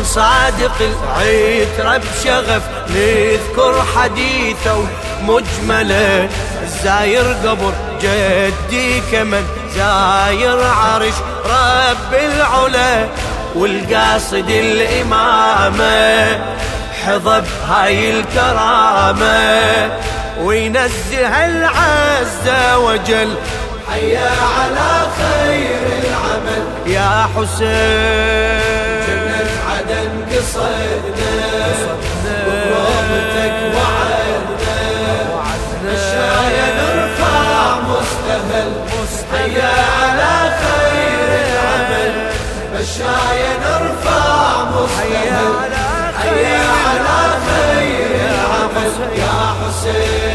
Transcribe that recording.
عن صادق العترة بشغف نذكر حديثه مجمله الزاير قبر جدي كمن زاير عرش رب العلا والقاصد الإمامة حظى بهاي الكرامة وينزه العز وجل حيا على خير العمل يا حسين. قصدنا وعدنا. نرفع مستهل حيا على خير العمل. الشاية نرفع مستهل حيا على خير العمل. يا حسين